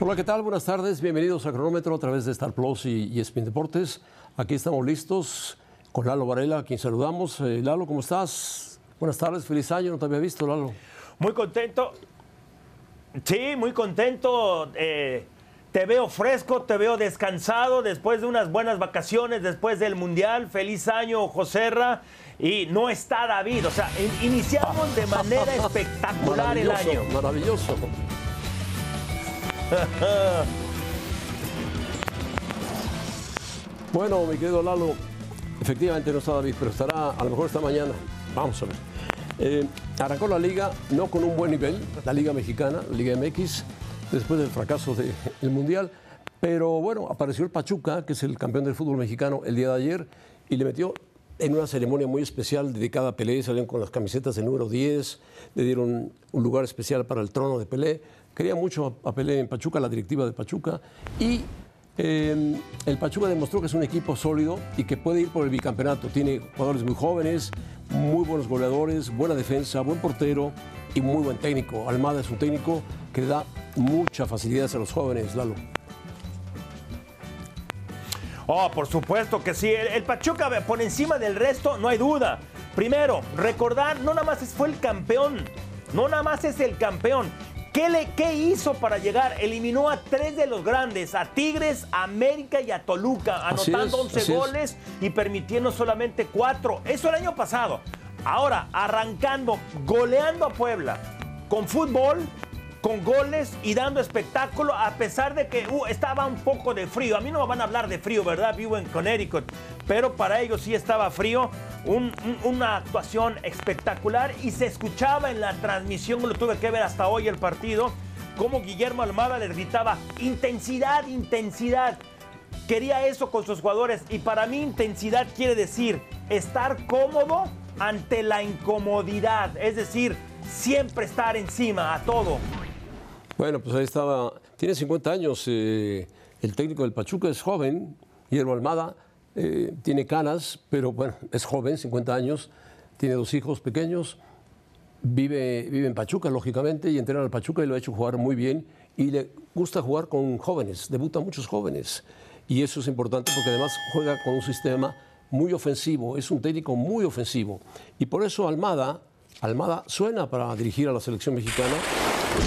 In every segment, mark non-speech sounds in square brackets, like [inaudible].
Hola, ¿qué tal? Buenas tardes. Bienvenidos a Cronómetro a través de Star Plus y, y Spin Deportes. Aquí estamos listos con Lalo Varela, a quien saludamos. Eh, Lalo, ¿cómo estás? Buenas tardes, feliz año. No te había visto, Lalo. Muy contento. Sí, muy contento. eh, te veo fresco, te veo descansado después de unas buenas vacaciones, después del Mundial. Feliz año, Joserra. Y no está David. O sea, in- iniciamos de manera [laughs] espectacular el año. Maravilloso. [laughs] Bueno, mi querido Lalo, efectivamente no está David, pero estará a lo mejor esta mañana. Vamos a ver. Eh, arrancó la liga no con un buen nivel, la liga mexicana, la liga MX, después del fracaso del Mundial, pero bueno, apareció el Pachuca, que es el campeón del fútbol mexicano, el día de ayer, y le metió en una ceremonia muy especial dedicada a Pelé, salieron con las camisetas del número 10, le dieron un lugar especial para el trono de Pelé, quería mucho a Pelé en Pachuca, la directiva de Pachuca, y eh, el Pachuca demostró que es un equipo sólido y que puede ir por el bicampeonato. Tiene jugadores muy jóvenes, muy buenos goleadores, buena defensa, buen portero y muy buen técnico. Almada es un técnico que da muchas facilidades a los jóvenes, Lalo. Oh, por supuesto que sí. El, el Pachuca por encima del resto, no hay duda. Primero, recordar, no nada más fue el campeón. No nada más es el campeón. ¿Qué, le, ¿Qué hizo para llegar? Eliminó a tres de los grandes, a Tigres, a América y a Toluca, anotando es, 11 así es. goles y permitiendo solamente cuatro. Eso el año pasado. Ahora, arrancando, goleando a Puebla con fútbol, con goles y dando espectáculo, a pesar de que uh, estaba un poco de frío. A mí no me van a hablar de frío, ¿verdad? Vivo en Connecticut. Pero para ellos sí estaba frío. Un- un- una actuación espectacular y se escuchaba en la transmisión, lo tuve que ver hasta hoy el partido, como Guillermo Almada le gritaba intensidad, intensidad. Quería eso con sus jugadores y para mí intensidad quiere decir estar cómodo ante la incomodidad, es decir, siempre estar encima a todo. Bueno, pues ahí estaba. Tiene 50 años. eh, el técnico del Pachuca es joven. Guillermo Almada eh, tiene canas, pero bueno, es joven, 50 años. Tiene dos hijos pequeños. Vive, vive en Pachuca, lógicamente, y entrena al Pachuca y lo ha hecho jugar muy bien. Y le gusta jugar con jóvenes, debuta muchos jóvenes. Y eso es importante porque además juega con un sistema muy ofensivo, es un técnico muy ofensivo. Y por eso Almada, Almada suena para dirigir a la selección mexicana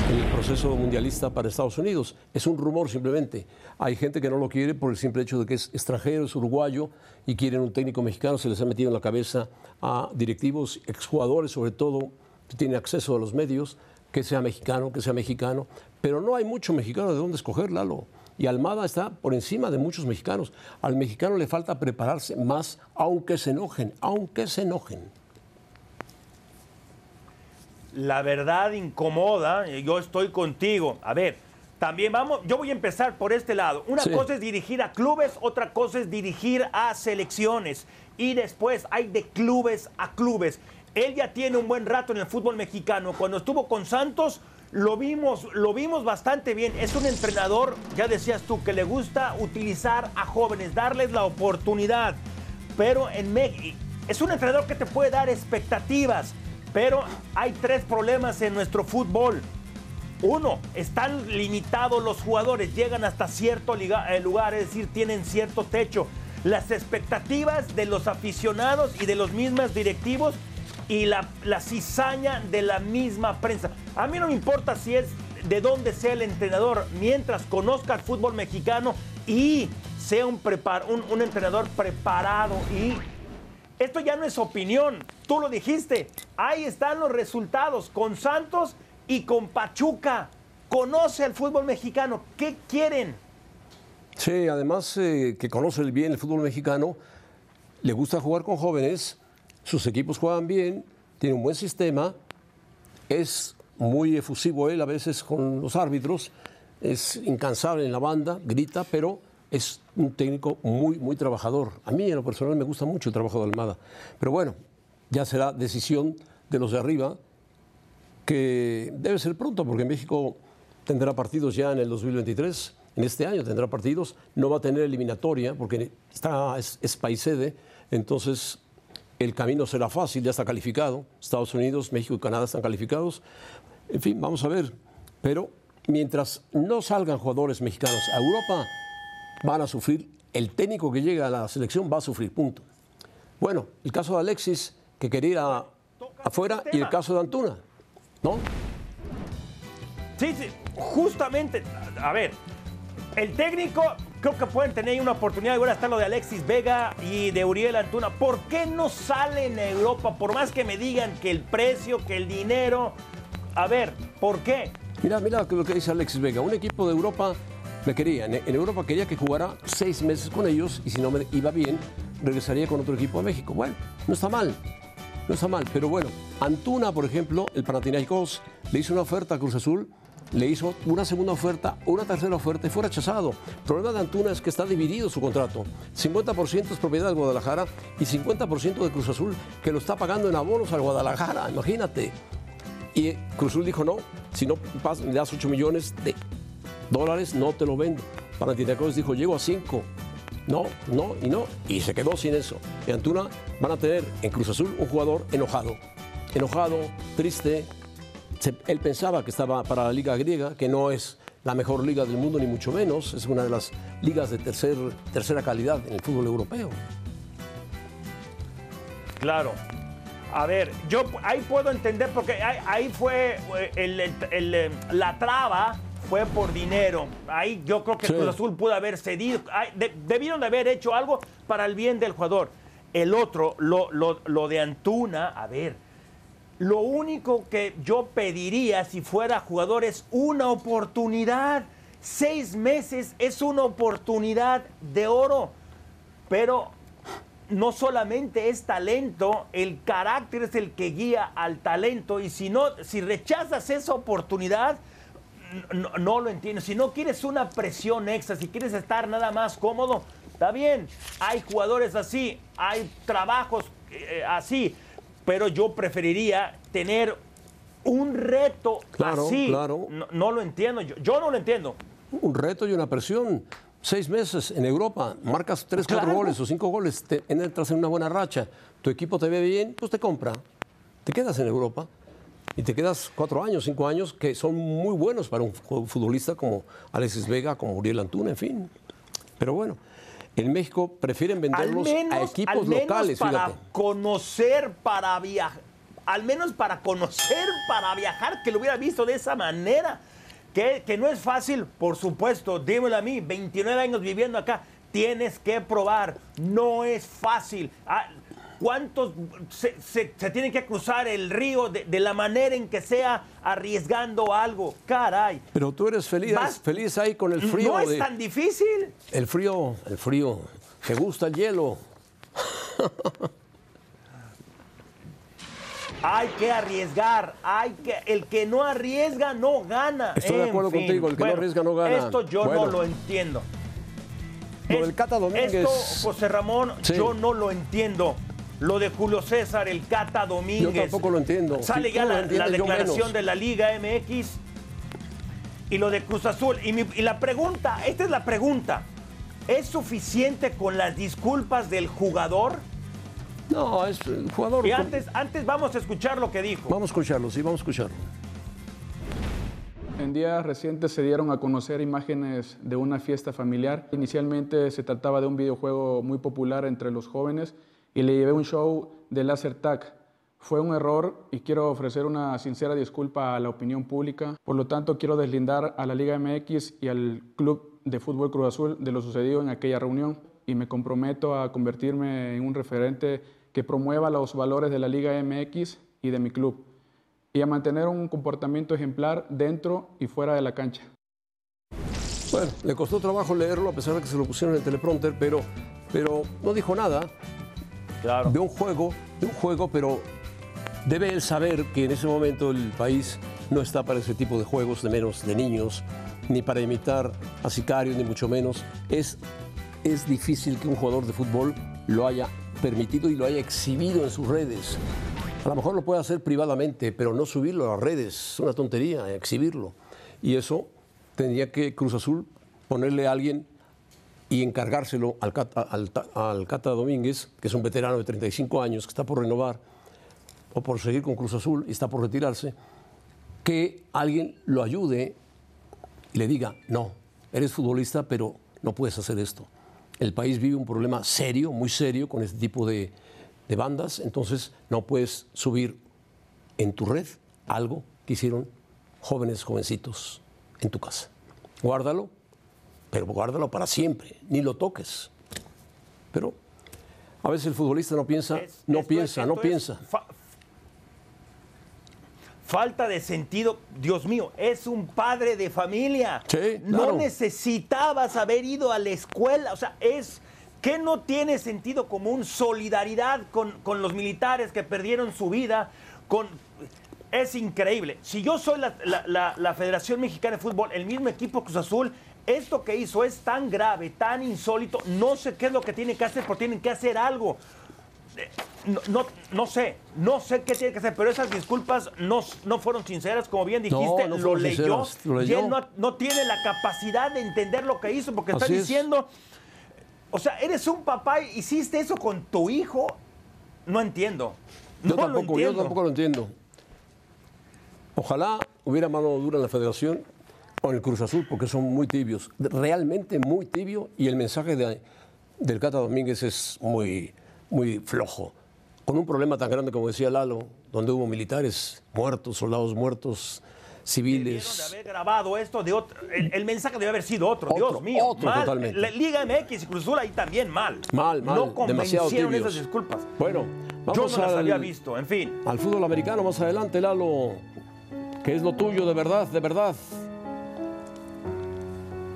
en el proceso mundialista para Estados Unidos. Es un rumor simplemente. Hay gente que no lo quiere por el simple hecho de que es extranjero, es uruguayo y quieren un técnico mexicano. Se les ha metido en la cabeza a directivos, exjugadores sobre todo, que tienen acceso a los medios, que sea mexicano, que sea mexicano. Pero no hay mucho mexicano de dónde escoger, Lalo. Y Almada está por encima de muchos mexicanos. Al mexicano le falta prepararse más, aunque se enojen, aunque se enojen. La verdad incomoda, eh, yo estoy contigo. A ver, también vamos, yo voy a empezar por este lado. Una Sí. cosa es dirigir a clubes, otra cosa es dirigir a selecciones. Y después hay de clubes a clubes. Él ya tiene un buen rato en el fútbol mexicano. Cuando estuvo con Santos, lo vimos, lo vimos bastante bien. Es un entrenador, ya decías tú, que le gusta utilizar a jóvenes, darles la oportunidad. Pero en México, es un entrenador que te puede dar expectativas. Pero hay tres problemas en nuestro fútbol. Uno, están limitados los jugadores, llegan hasta cierto eh, lugar, es decir, tienen cierto techo. Las expectativas de los aficionados y de los mismos directivos y la, cizaña de la misma prensa. A mí no me importa si es de dónde sea el entrenador, mientras conozca el fútbol mexicano y sea un, prepar- un entrenador preparado y esto ya no es opinión, tú lo dijiste. Ahí están los resultados con Santos y con Pachuca. Conoce al fútbol mexicano. ¿Qué quieren? Sí, además eh, que conoce bien el fútbol mexicano, le gusta jugar con jóvenes, sus equipos juegan bien, tiene un buen sistema, es muy efusivo él a veces con los árbitros, es incansable en la banda, grita, pero es un técnico muy, muy trabajador. A mí en lo personal me gusta mucho el trabajo de Almada, pero bueno, ya será decisión de los de arriba, que debe ser pronto, porque México tendrá partidos ya en el 2023, en este año tendrá partidos, no va a tener eliminatoria, porque está, es, es país sede, entonces el camino será fácil, ya está calificado, Estados Unidos, México y Canadá están calificados, en fin, vamos a ver, pero mientras no salgan jugadores mexicanos a Europa, van a sufrir, el técnico que llega a la selección va a sufrir, punto. Bueno, el caso de Alexis, que quería ir a- afuera, y el caso de Antuna, ¿no? Sí, sí, justamente, a ver, el técnico creo que pueden tener ahí una oportunidad. Ahora está lo de Alexis Vega y de Uriel Antuna. ¿Por qué no sale en Europa? Por más que me digan que el precio, que el dinero. A ver, ¿por qué? Mira, mira lo que dice Alexis Vega. Un equipo de Europa me quería. En, Europa quería que jugara seis meses con ellos y si no me iba bien, regresaría con otro equipo a México. Bueno, no está mal. No está mal. Pero bueno, Antuna, por ejemplo, el Panathinaikos, le hizo una oferta a Cruz Azul, le hizo una segunda oferta, una tercera oferta y fue rechazado. El problema de Antuna es que está dividido su contrato. 50% es propiedad del Guadalajara y 50% de Cruz Azul, que lo está pagando en abonos al Guadalajara. Imagínate. Y Cruz Azul dijo, no, si no me das 8 millones de dólares, no te lo vendo. Panathinaikos dijo, llego a 5. No, no y no. Y se quedó sin eso. Y Antuna van a tener en Cruz Azul un jugador enojado. Enojado, triste. Él pensaba que estaba para la liga griega, que no es la mejor liga del mundo, ni mucho menos. Es una de las ligas de tercer, tercera calidad en el fútbol europeo. Claro. A ver, yo ahí puedo entender porque ahí, fue eh, eh, la traba fue por dinero. Ahí yo creo que Sí. Cruz Azul pudo haber cedido. Ay, de- debieron de haber hecho algo para el bien del jugador. El otro, lo, lo- lo de Antuna, a ver, lo único que yo pediría si fuera jugador es una oportunidad. Seis meses es una oportunidad de oro. Pero no solamente es talento, el carácter es el que guía al talento. Y si no, si rechazas esa oportunidad, no, no lo entiendo. Si no quieres una presión extra, si quieres estar nada más cómodo, está bien. Hay jugadores así, hay trabajos eh, así, pero yo preferiría tener un reto Claro, así. claro. No, no lo entiendo, yo, yo no lo entiendo. un reto y una presión. Seis meses en Europa, marcas tres, cuatro goles o cinco goles, te entras en una buena racha, tu equipo te ve bien, pues te compra. Te quedas en Europa y te quedas cuatro años, cinco años, que son muy buenos para un fu- futbolista como Alexis Vega, como Uriel Antuna, en fin. Pero bueno, en México prefieren venderlos menos, a equipos al menos locales, para fíjate. conocer, para viajar, al menos para conocer, para viajar, que lo hubiera visto de esa manera. Que, que no es fácil, por supuesto, dímelo a mí, 29 años viviendo acá, tienes que probar, no es fácil. Ah, ¿Cuántos se, se- se tienen que cruzar el río de, de la manera en que sea arriesgando algo? Caray. Pero tú eres feliz, Vas- feliz ahí con el frío. no es de- tan difícil. El frío, el frío. ¿Te gusta el hielo? [laughs] Hay que arriesgar, hay que el que no arriesga no gana. Estoy de acuerdo fin. contigo, el que no arriesga no gana. Esto yo Bueno. no lo entiendo. Lo Es- del Cata Domínguez. Esto, José Ramón, Sí. yo no lo entiendo. Lo de Julio César, el Cata Domínguez. Yo tampoco lo entiendo. Sale Si ya la, entiendes, declaración de la Liga MX y lo de Cruz Azul. Y, mi- y la pregunta, esta es la pregunta. ¿Es suficiente con las disculpas del jugador? No, es el jugador. Y antes, antes vamos a escuchar lo que dijo. Vamos a escucharlo, sí, vamos a escucharlo. En días recientes se dieron a conocer imágenes de una fiesta familiar. Inicialmente se trataba de un videojuego muy popular entre los jóvenes y le llevé un show de laser tag. Fue un error y quiero ofrecer una sincera disculpa a la opinión pública. Por lo tanto, quiero deslindar a la Liga MX y al Club de Fútbol Cruz Azul de lo sucedido en aquella reunión y me comprometo a convertirme en un referente que promueva los valores de la Liga MX y de mi club y a mantener un comportamiento ejemplar dentro y fuera de la cancha. Bueno, le costó trabajo leerlo a pesar de que se lo pusieron en el teleprompter, pero, pero no dijo nada De un juego, de un juego, pero debe él saber que en ese momento el país no está para ese tipo de juegos, de menos de niños, ni para imitar a sicarios, ni mucho menos. Es, es difícil que un jugador de fútbol lo haya permitido y lo haya exhibido en sus redes. A lo mejor lo puede hacer privadamente, pero no subirlo a las redes. Es una tontería exhibirlo. Y eso tendría que Cruz Azul ponerle a alguien y encargárselo al Cata, al Ta- al Cata Domínguez, que es un veterano de 35 años, que está por renovar o por seguir con Cruz Azul y está por retirarse, que alguien lo ayude y le diga, no, eres futbolista, pero no puedes hacer esto. El país vive un problema serio, muy serio, con este tipo de, de bandas, entonces no puedes subir en tu red algo que hicieron jóvenes, jovencitos en tu casa. Guárdalo, pero guárdalo para siempre, ni lo toques. Pero a veces el futbolista no piensa, Es- no esto piensa, no piensa. fa- falta de sentido. Dios mío, es un padre de familia. Sí, No claro. necesitabas haber ido a la escuela. O sea, es que no tiene sentido común solidaridad con, con los militares que perdieron su vida. Con, es increíble. Si yo soy la, la- la- la Federación Mexicana de Fútbol, el mismo equipo Cruz Azul, esto que hizo es tan grave, tan insólito. No sé qué es lo que tienen que hacer, pero tienen que hacer algo. No, no, no sé, no sé qué tiene que hacer, pero esas disculpas no, no fueron sinceras, como bien dijiste, No, lo, leyó, sinceras, lo y leyó. él no, tiene la capacidad de entender lo que hizo, porque está es. diciendo, o sea, eres un papá y hiciste eso con tu hijo, no entiendo. Yo no lo tampoco, yo entiendo. tampoco lo entiendo. Ojalá hubiera mano dura en la federación o en el Cruz Azul, porque son muy tibios, realmente muy tibio, y el mensaje de- del Cata Domínguez es muy, muy flojo. Con un problema tan grande como decía Lalo, donde hubo militares muertos, soldados muertos, Debieron de civiles. haber grabado esto de otro. El, el mensaje debe haber sido otro, Otro, Dios mío. otro mal. totalmente. La Liga MX y Cruz Azul ahí también mal. Mal, mal, No convencieron esas disculpas. Bueno, Yo no las al- había visto, en fin. al fútbol americano más adelante, Lalo. que es lo tuyo de verdad, de verdad?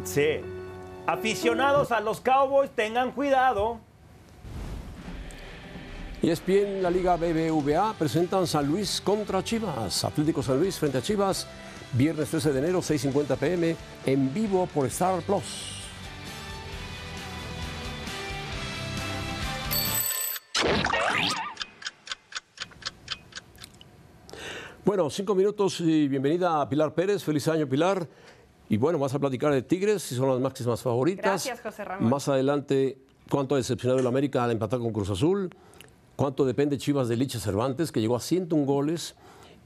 Sí. Aficionados a los Cowboys, tengan cuidado. Y es bien la Liga BBVA presentan San Luis contra Chivas. Atlético San Luis frente a Chivas. Viernes 13 de enero, 6.50 pm, en vivo por Star Plus. Bueno, cinco minutos y bienvenida a Pilar Pérez. Feliz año, Pilar. Y bueno, vas a platicar de Tigres, si son las máximas favoritas. Gracias, José Ramón. Más adelante, cuánto ha decepcionado el América al empatar con Cruz Azul. Cuánto depende Chivas de Licha Cervantes, que llegó a 101 goles.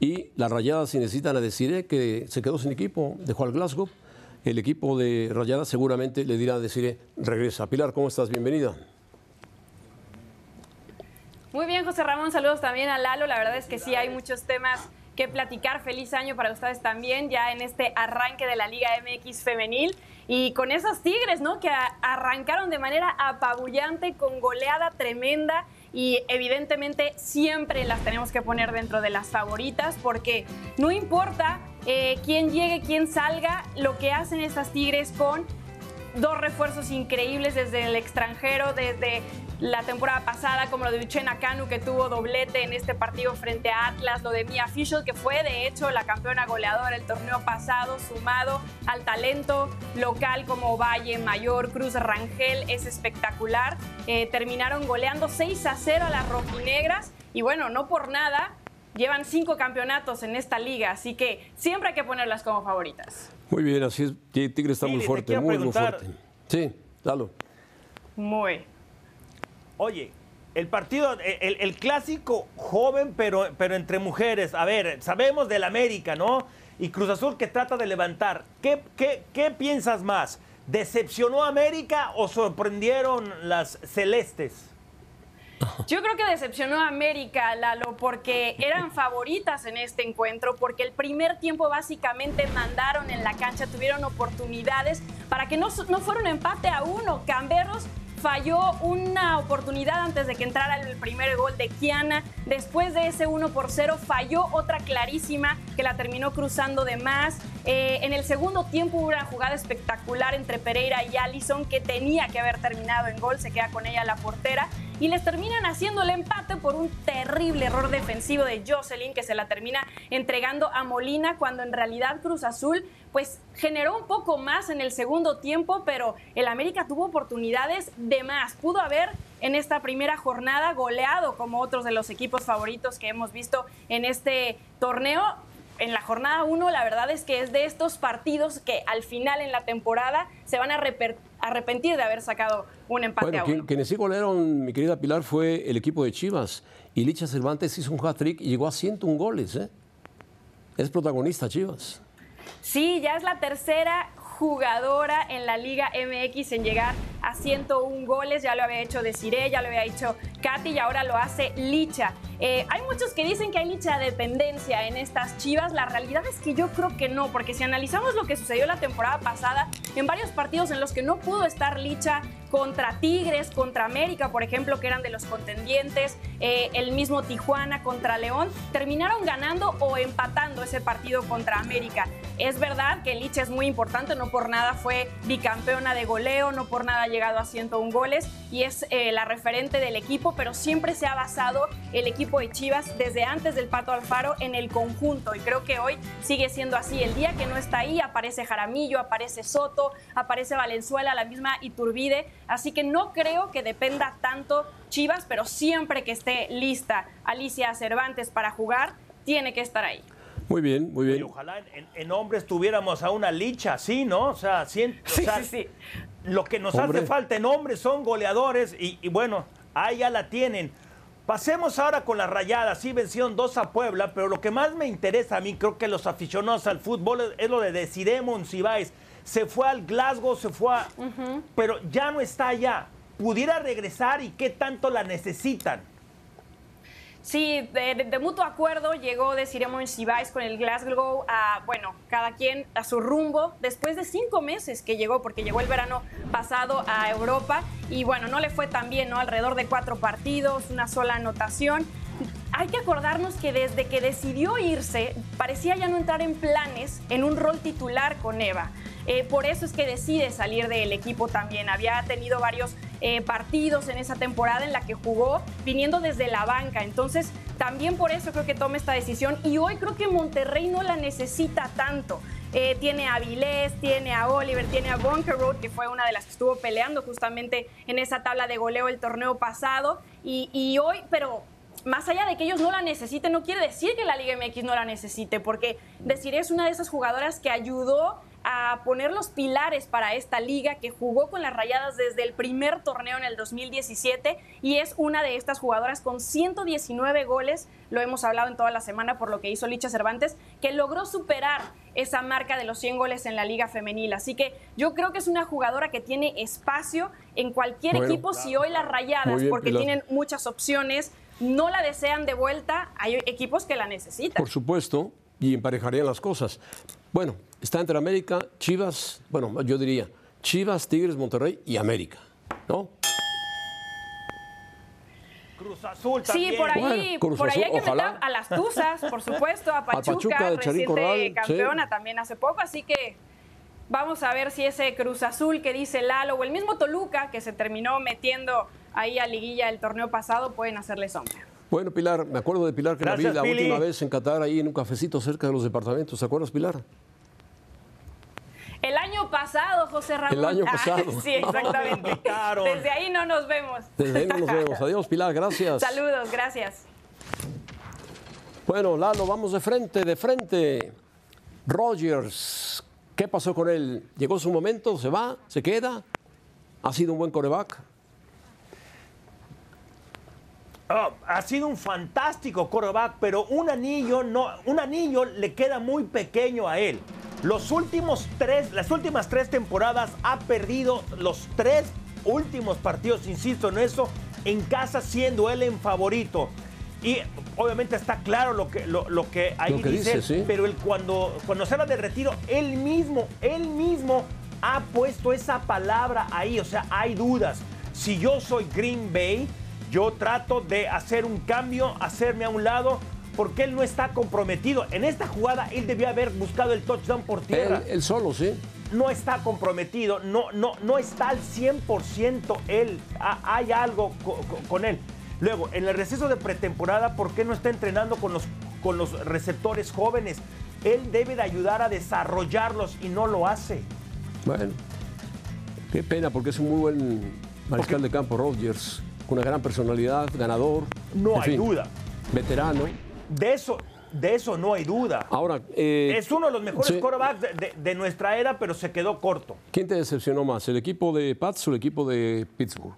Y las rayadas, si necesitan a Desiree, que se quedó sin equipo, dejó al Glasgow. El equipo de rayadas seguramente le dirá a Desiree, regresa. Pilar, ¿cómo estás? Bienvenida. Muy bien, José Ramón, saludos también a Lalo. La verdad es que sí hay muchos temas que platicar. Feliz año para ustedes también, ya en este arranque de la Liga MX femenil. Y con esos Tigres, ¿no? Que arrancaron de manera apabullante, con goleada tremenda. Y evidentemente siempre las tenemos que poner dentro de las favoritas, porque no importa eh, quién llegue, quién salga, lo que hacen estas Tigres con dos refuerzos increíbles desde el extranjero, desde la temporada pasada, como lo de Uchena Kanu, que tuvo doblete en este partido frente a Atlas, lo de Mia Fischel, que fue de hecho la campeona goleadora el torneo pasado, sumado al talento local como Valle, Mayor, Cruz Rangel, es espectacular. Eh, terminaron goleando 6 a 0 a las rojinegras, y bueno, no por nada. Llevan cinco campeonatos en esta liga, así que siempre hay que ponerlas como favoritas. Muy bien, así es. Tigre está muy te fuerte, muy, muy fuerte. Sí, Lalo. Muy. Oye, el partido, el, el clásico joven, pero, pero entre mujeres. A ver, sabemos del América, ¿no? Y Cruz Azul que trata de levantar. ¿Qué, qué, qué piensas más? ¿Decepcionó a América o sorprendieron las celestes? Yo creo que decepcionó a América, Lalo, porque eran favoritas en este encuentro, porque el primer tiempo básicamente mandaron en la cancha, tuvieron oportunidades para que no, no fuera un empate a uno. Camberos falló una oportunidad antes de que entrara el primer gol de Kiana. Después de ese 1 por 0 falló otra clarísima que la terminó cruzando de más. Eh, en el segundo tiempo hubo una jugada espectacular entre Pereira y Allison que tenía que haber terminado en gol. Se queda con ella la portera y les terminan haciendo el empate por un terrible error defensivo de Jocelyn que se la termina entregando a Molina cuando en realidad Cruz Azul pues generó un poco más en el segundo tiempo, pero el América tuvo oportunidades de más. Pudo haber en esta primera jornada goleado como otros de los equipos favoritos que hemos visto en este torneo. En la jornada 1, la verdad es que es de estos partidos que al final en la temporada se van a arrepentir arrepentir de haber sacado un empate Bueno, a quien- uno. quienes sí golearon, mi querida Pilar, fue el equipo de Chivas. Y Licha Cervantes hizo un hat-trick y llegó a 101 goles. ¿eh? Es protagonista Chivas. Sí, ya es la tercera jugadora en la Liga MX en llegar a 101 goles. Ya lo había hecho Desiree, ya lo había hecho Katy y ahora lo hace Licha. Eh, hay muchos que dicen que hay Licha dependencia en estas chivas. La realidad es que yo creo que no, porque si analizamos lo que sucedió la temporada pasada, en varios partidos en los que no pudo estar Licha contra Tigres, contra América, por ejemplo, que eran de los contendientes, eh, el mismo Tijuana contra León, terminaron ganando o empatando ese partido contra América. Es verdad que Licha es muy importante, no por nada fue bicampeona de goleo, no por nada ha llegado a 101 goles y es eh, la referente del equipo, pero siempre se ha basado el equipo de Chivas desde antes del Pato Alfaro en el conjunto y creo que hoy sigue siendo así. El día que no está ahí aparece Jaramillo, aparece Soto, aparece Valenzuela, la misma Iturbide, así que no creo que dependa tanto Chivas, pero siempre que esté lista Alicia Cervantes para jugar, tiene que estar ahí. Muy bien, muy bien. ojalá en, hombres tuviéramos a una licha así, ¿no? O sea, sí, sí, sí. lo que nos hace falta en hombres son goleadores y, y bueno, ahí ya la tienen. Pasemos ahora con las rayadas. Sí, vencieron dos a Puebla, pero lo que más me interesa a mí, creo que los aficionados al fútbol, es lo de Desiree Monsiváis. Se fue al Glasgow, se fue a... Pero ya no está allá. ¿Pudiera regresar y qué tanto la necesitan? Sí, de, mutuo acuerdo llegó de Ciremon Sibais con el Glasgow a, bueno, cada quien a su rumbo, después de cinco meses que llegó, porque llegó el verano pasado a Europa, y bueno, no le fue tan bien, ¿no? Alrededor de cuatro partidos, una sola anotación. Hay que acordarnos que desde que decidió irse, parecía ya no entrar en planes en un rol titular con Eva. Eh, por eso es que decide salir del equipo también. Había tenido varios eh, partidos en esa temporada en la que jugó viniendo desde la banca. Entonces, también por eso creo que toma esta decisión. Y hoy creo que Monterrey no la necesita tanto. Eh, tiene a Vilés, tiene a Oliver, tiene a Bunker Road, que fue una de las que estuvo peleando justamente en esa tabla de goleo el torneo pasado. Y, y hoy, pero más allá de que ellos no la necesiten, no quiere decir que la Liga MX no la necesite, porque decir es una de esas jugadoras que ayudó a poner los pilares para esta liga que jugó con las Rayadas desde el primer torneo en el 2017 y es una de estas jugadoras con 119 goles, lo hemos hablado en toda la semana por lo que hizo Licha Cervantes, que logró superar esa marca de los 100 goles en la liga femenil. Así que yo creo que es una jugadora que tiene espacio en cualquier equipo si hoy las Rayadas, porque tienen muchas opciones, no la desean de vuelta, hay equipos que la necesitan. Por supuesto, y emparejarían las cosas. Bueno, está entre América, Chivas, bueno, yo diría Chivas, Tigres, Monterrey y América, ¿no? Cruz Azul también. Sí, por ahí, por ahí hay que meter a las Tuzas, por supuesto, a Pachuca, reciente campeona también hace poco, así que vamos a ver si ese Cruz Azul que dice Lalo o el mismo Toluca que se terminó metiendo ahí a liguilla el torneo pasado pueden hacerle sombra. Bueno, Pilar, me acuerdo de Pilar que la vi la última vez en Qatar, ahí en un cafecito cerca de los departamentos. ¿Te acuerdas, Pilar? El año pasado, José Ramón. El año pasado. [laughs] sí, exactamente. [laughs] Desde ahí no nos vemos. Desde ahí no nos vemos. [laughs] Adiós, Pilar, gracias. Saludos, gracias. Bueno, Lalo, vamos de frente, de frente. Rogers, ¿qué pasó con él? ¿Llegó su momento? ¿Se va? ¿Se queda? ¿Ha sido un buen coreback? Oh, ha sido un fantástico coreback, pero un anillo, no, un anillo le queda muy pequeño a él. Los últimos tres, las últimas tres temporadas ha perdido los tres últimos partidos, insisto en eso, en casa siendo él en favorito. Y obviamente está claro lo que, lo, que ahí dice, pero él cuando, cuando se habla de retiro, él mismo, él mismo ha puesto esa palabra ahí, o sea, hay dudas. Si yo soy Green Bay, yo trato de hacer un cambio, hacerme a un lado, porque él no está comprometido. En esta jugada él debió haber buscado el touchdown por tierra. Él, solo, sí. No está comprometido, no, no, no está al 100% él. hay algo con él. Luego, en el receso de pretemporada, ¿por qué no está entrenando con los, con los receptores jóvenes? Él debe de ayudar a desarrollarlos y no lo hace. Bueno, qué pena porque es un muy buen mariscal de campo, Rodgers una gran personalidad, ganador. No hay duda. Veterano. De eso, de eso no hay duda. Ahora, eh, es uno de los mejores quarterbacks de, nuestra era, pero se quedó corto. ¿Quién te decepcionó más, el equipo de Pats o el equipo de Pittsburgh?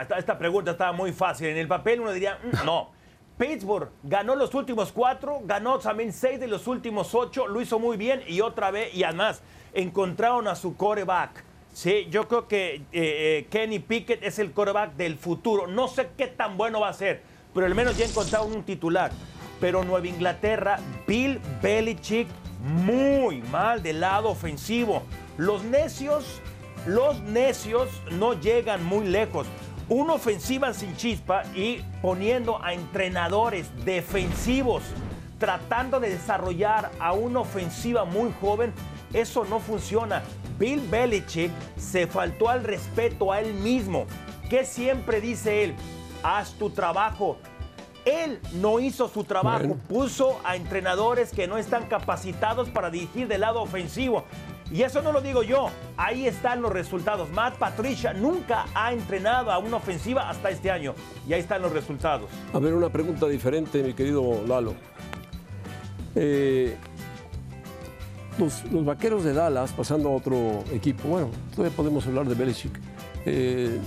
esta, esta, pregunta estaba muy fácil. En el papel uno diría, mm, no. [laughs] Pittsburgh ganó los últimos cuatro, ganó también seis de los últimos ocho, lo hizo muy bien y otra vez, y además encontraron a su coreback. Sí, yo creo que eh, eh, Kenny Pickett es el coreback del futuro. No sé qué tan bueno va a ser, pero al menos ya encontraron un titular. Pero Nueva Inglaterra, Bill Belichick, muy mal del lado ofensivo. Los necios, los necios no llegan muy lejos una ofensiva sin chispa y poniendo a entrenadores defensivos tratando de desarrollar a una ofensiva muy joven, eso no funciona. Bill Belichick se faltó al respeto a él mismo. que siempre dice él? Haz tu trabajo. Él no hizo su trabajo, puso a entrenadores que no están capacitados para dirigir del lado ofensivo. Y eso no lo digo yo, ahí están los resultados. Matt Patricia nunca ha entrenado a una ofensiva hasta este año y ahí están los resultados. A ver, una pregunta diferente, mi querido Lalo. Eh, los, vaqueros de Dallas, pasando a otro equipo, bueno, todavía podemos hablar de Belichick. Eh,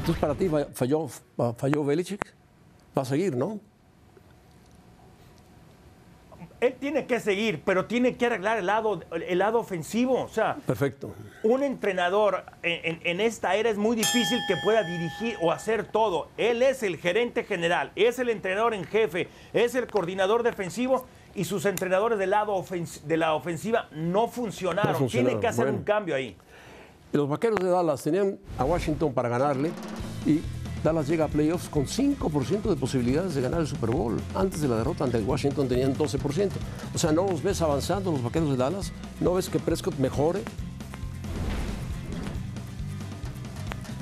entonces, para ti falló, falló Belichick. Va a seguir, ¿no? él tiene que seguir, pero tiene que arreglar el lado, el lado ofensivo. O sea, perfecto. Un entrenador en, esta era es muy difícil que pueda dirigir o hacer todo. Él es el gerente general, es el entrenador en jefe, es el coordinador defensivo y sus entrenadores del lado de la ofensiva no funcionaron. Tiene que hacer un cambio ahí. Los vaqueros de Dallas tenían a Washington para ganarle y Dallas llega a playoffs con 5% de posibilidades de ganar el Super Bowl. Antes de la derrota ante Washington tenían 12%. O sea, no los ves avanzando los vaqueros de Dallas, no ves que Prescott mejore.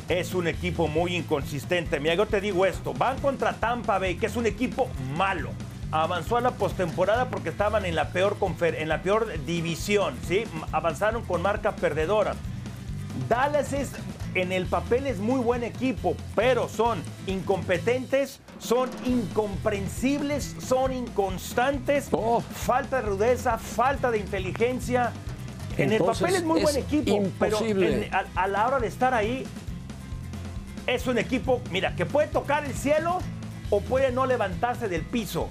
Es un equipo muy inconsistente. Mira, yo te digo esto, van contra Tampa Bay, que es un equipo malo. Avanzó a la postemporada porque estaban en la peor en la peor división, ¿sí? Avanzaron con marca perdedora. Dallas es en el papel es muy buen equipo, pero son incompetentes, son incomprensibles, son inconstantes, oh. falta de rudeza, falta de inteligencia. en el papel es muy buen equipo, pero a, la hora de estar ahí es un equipo, mira, que puede tocar el cielo o puede no levantarse del piso.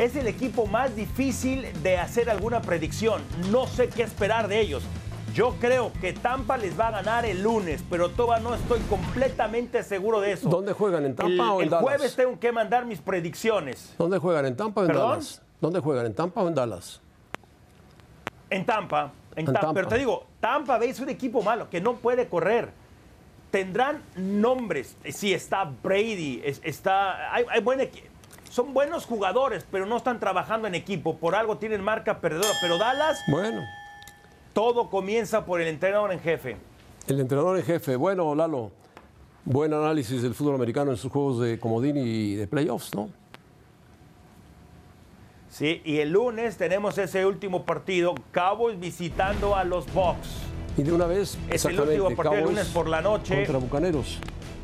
Es el equipo más difícil de hacer alguna predicción. No sé qué esperar de ellos. Yo creo que Tampa les va a ganar el lunes, pero todavía no estoy completamente seguro de eso. ¿Dónde juegan? ¿En Tampa o en Dallas? El jueves tengo que mandar mis predicciones. ¿Dónde juegan? ¿En Tampa o en Dallas? ¿Dónde juegan? ¿En Tampa o en Dallas? En Tampa. En, Tampa. Pero te digo, Tampa Bay es un equipo malo que no puede correr. Tendrán nombres. Sí, está Brady, está. Hay, hay buen son buenos jugadores, pero no están trabajando en equipo. Por algo tienen marca perdedora. Pero Dallas. Bueno. Todo comienza por el entrenador en jefe. El entrenador en jefe. Bueno, Lalo, buen análisis del fútbol americano en sus juegos de comodín y de playoffs, ¿no? Sí, y el lunes tenemos ese último partido, Cowboys visitando a los Bucks. Y de una vez, es el último partido el lunes por la noche. Contra Bucaneros.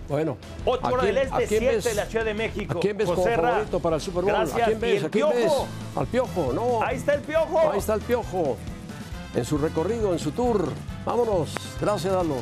Bueno. Otro del Este, 7 de la Ciudad de México. ¿A quién ves como favorito para el Super Bowl? Gracias. ¿A quién ves? ¿A quién ves? Al Piojo, no. Ahí está el Piojo. Ahí está el Piojo en su recorrido, en su tour. Vámonos. Gracias, Dalo.